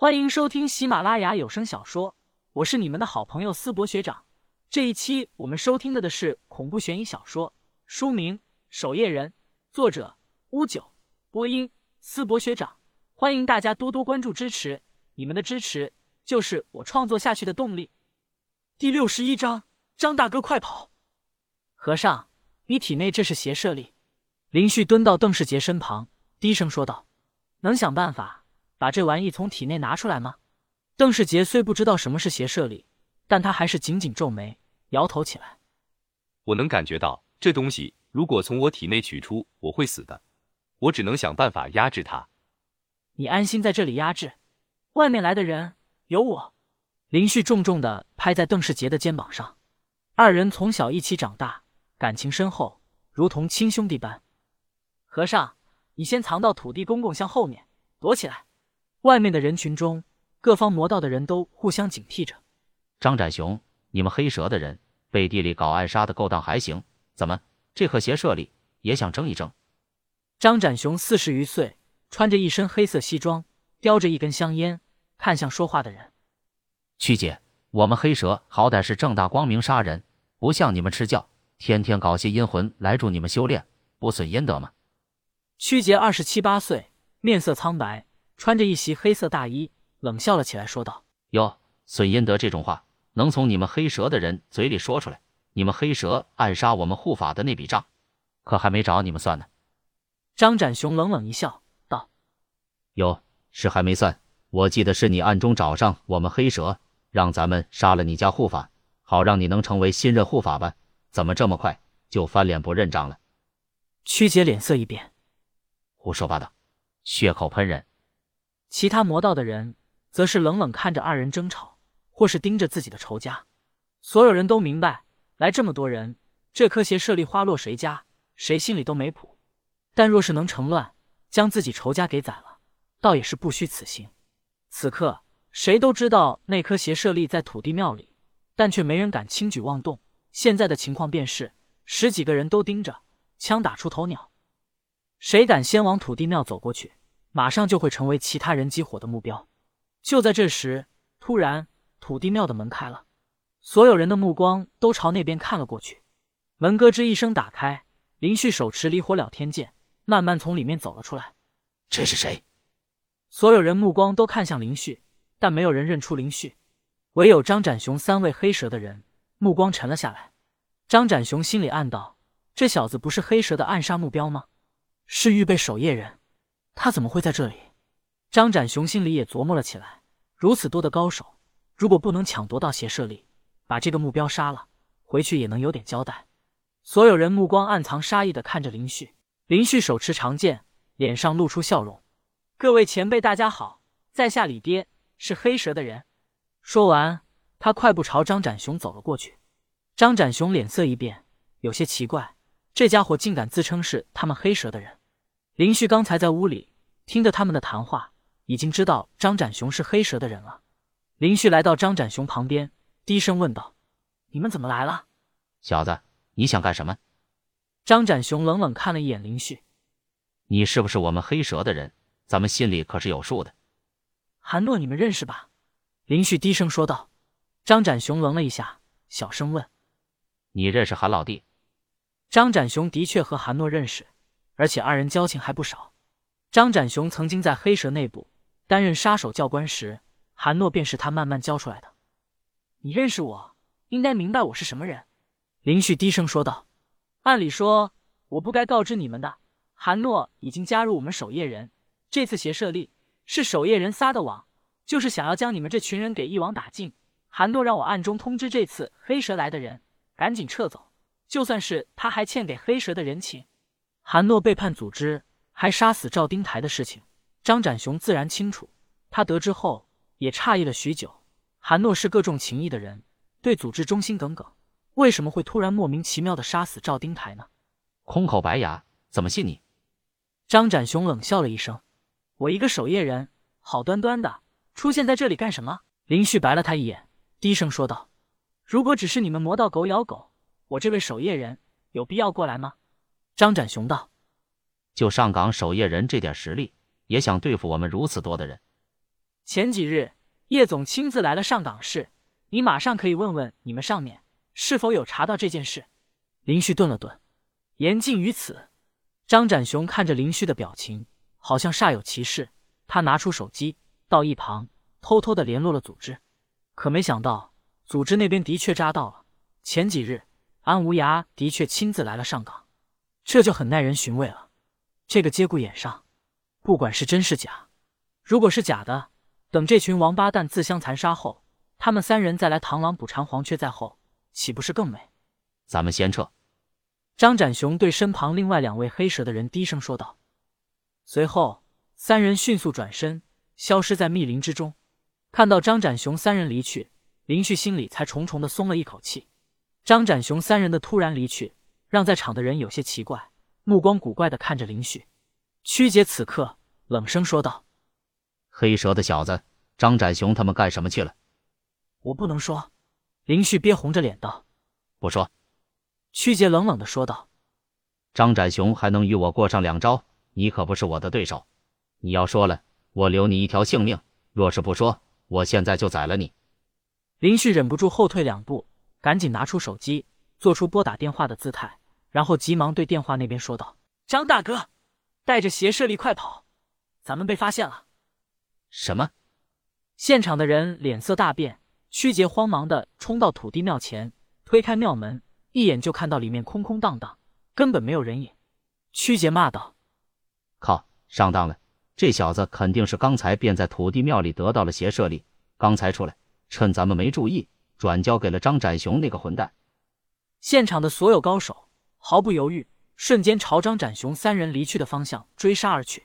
欢迎收听喜马拉雅有声小说，我是你们的好朋友思博学长。这一期我们收听的的是恐怖悬疑小说，书名《守夜人》，作者乌九，播音思博学长。欢迎大家多多关注支持，你们的支持就是我创作下去的动力。第六十一章，张大哥快跑！和尚，你体内这是邪舍力。林旭蹲到邓世杰身旁，低声说道：“能想办法。”把这玩意从体内拿出来吗？邓世杰虽不知道什么是邪舍力，但他还是紧紧皱眉，摇头起来。我能感觉到这东西如果从我体内取出，我会死的。我只能想办法压制它。你安心在这里压制，外面来的人有我。林旭重重的拍在邓世杰的肩膀上。二人从小一起长大，感情深厚，如同亲兄弟般。和尚，你先藏到土地公公像后面，躲起来。外面的人群中，各方魔道的人都互相警惕着。张展雄，你们黑蛇的人背地里搞暗杀的勾当还行，怎么这和邪社里也想争一争？张展雄四十余岁，穿着一身黑色西装，叼着一根香烟，看向说话的人：“曲姐，我们黑蛇好歹是正大光明杀人，不像你们吃教，天天搞些阴魂来助你们修炼，不损阴德吗？”曲杰二十七八岁，面色苍白。穿着一袭黑色大衣，冷笑了起来，说道：“哟，损阴德这种话能从你们黑蛇的人嘴里说出来？你们黑蛇暗杀我们护法的那笔账，可还没找你们算呢。”张展雄冷冷一笑，道：“哟，是还没算。我记得是你暗中找上我们黑蛇，让咱们杀了你家护法，好让你能成为新任护法吧？怎么这么快就翻脸不认账了？”曲姐脸色一变，胡说八道，血口喷人。其他魔道的人则是冷冷看着二人争吵，或是盯着自己的仇家。所有人都明白，来这么多人，这颗邪舍利花落谁家，谁心里都没谱。但若是能成乱，将自己仇家给宰了，倒也是不虚此行。此刻，谁都知道那颗邪舍利在土地庙里，但却没人敢轻举妄动。现在的情况便是，十几个人都盯着，枪打出头鸟，谁敢先往土地庙走过去？马上就会成为其他人激火的目标。就在这时，突然，土地庙的门开了，所有人的目光都朝那边看了过去。门咯吱一声打开，林旭手持离火了天剑，慢慢从里面走了出来。这是谁？所有人目光都看向林旭，但没有人认出林旭，唯有张展雄三位黑蛇的人目光沉了下来。张展雄心里暗道：这小子不是黑蛇的暗杀目标吗？是预备守夜人。他怎么会在这里？张展雄心里也琢磨了起来。如此多的高手，如果不能抢夺到邪舍力，把这个目标杀了，回去也能有点交代。所有人目光暗藏杀意的看着林旭。林旭手持长剑，脸上露出笑容：“各位前辈，大家好，在下李爹，是黑蛇的人。”说完，他快步朝张展雄走了过去。张展雄脸色一变，有些奇怪，这家伙竟敢自称是他们黑蛇的人。林旭刚才在屋里听着他们的谈话，已经知道张展雄是黑蛇的人了。林旭来到张展雄旁边，低声问道：“你们怎么来了？”小子，你想干什么？张展雄冷冷看了一眼林旭：“你是不是我们黑蛇的人？咱们心里可是有数的。”韩诺，你们认识吧？林旭低声说道。张展雄愣了一下，小声问：“你认识韩老弟？”张展雄的确和韩诺认识。而且二人交情还不少。张展雄曾经在黑蛇内部担任杀手教官时，韩诺便是他慢慢教出来的。你认识我，应该明白我是什么人。林旭低声说道：“按理说，我不该告知你们的。韩诺已经加入我们守夜人，这次邪设立是守夜人撒的网，就是想要将你们这群人给一网打尽。韩诺让我暗中通知这次黑蛇来的人，赶紧撤走，就算是他还欠给黑蛇的人情。”韩诺背叛组织，还杀死赵丁台的事情，张展雄自然清楚。他得知后也诧异了许久。韩诺是个重情义的人，对组织忠心耿耿，为什么会突然莫名其妙的杀死赵丁台呢？空口白牙，怎么信你？张展雄冷笑了一声：“我一个守夜人，好端端的出现在这里干什么？”林旭白了他一眼，低声说道：“如果只是你们魔道狗咬狗，我这位守夜人有必要过来吗？”张展雄道：“就上岗守夜人这点实力，也想对付我们如此多的人？”前几日叶总亲自来了上岗市，你马上可以问问你们上面是否有查到这件事。林旭顿了顿，言尽于此。张展雄看着林旭的表情，好像煞有其事。他拿出手机到一旁，偷偷的联络了组织，可没想到组织那边的确扎到了。前几日安无涯的确亲自来了上岗，这就很耐人寻味了。这个节骨眼上，不管是真是假，如果是假的，等这群王八蛋自相残杀后，他们三人再来螳螂捕蝉，黄雀在后，岂不是更美？咱们先撤。张展雄对身旁另外两位黑蛇的人低声说道。随后，三人迅速转身，消失在密林之中。看到张展雄三人离去，林旭心里才重重的松了一口气。张展雄三人的突然离去，让在场的人有些奇怪，目光古怪的看着林旭。曲杰此刻冷声说道：“黑蛇的小子，张展雄他们干什么去了？”我不能说。林旭憋红着脸道：“不说。”曲杰冷冷的说道：“张展雄还能与我过上两招，你可不是我的对手。你要说了，我留你一条性命；若是不说，我现在就宰了你。”林旭忍不住后退两步，赶紧拿出手机，做出拨打电话的姿态，然后急忙对电话那边说道：“张大哥，带着邪舍力快跑，咱们被发现了！”什么？现场的人脸色大变，曲杰慌忙的冲到土地庙前，推开庙门。一眼就看到里面空空荡荡，根本没有人影。曲杰骂道：“靠，上当了！这小子肯定是刚才便在土地庙里得到了邪舍力，刚才出来，趁咱们没注意，转交给了张展雄那个混蛋。”现场的所有高手毫不犹豫，瞬间朝张展雄三人离去的方向追杀而去。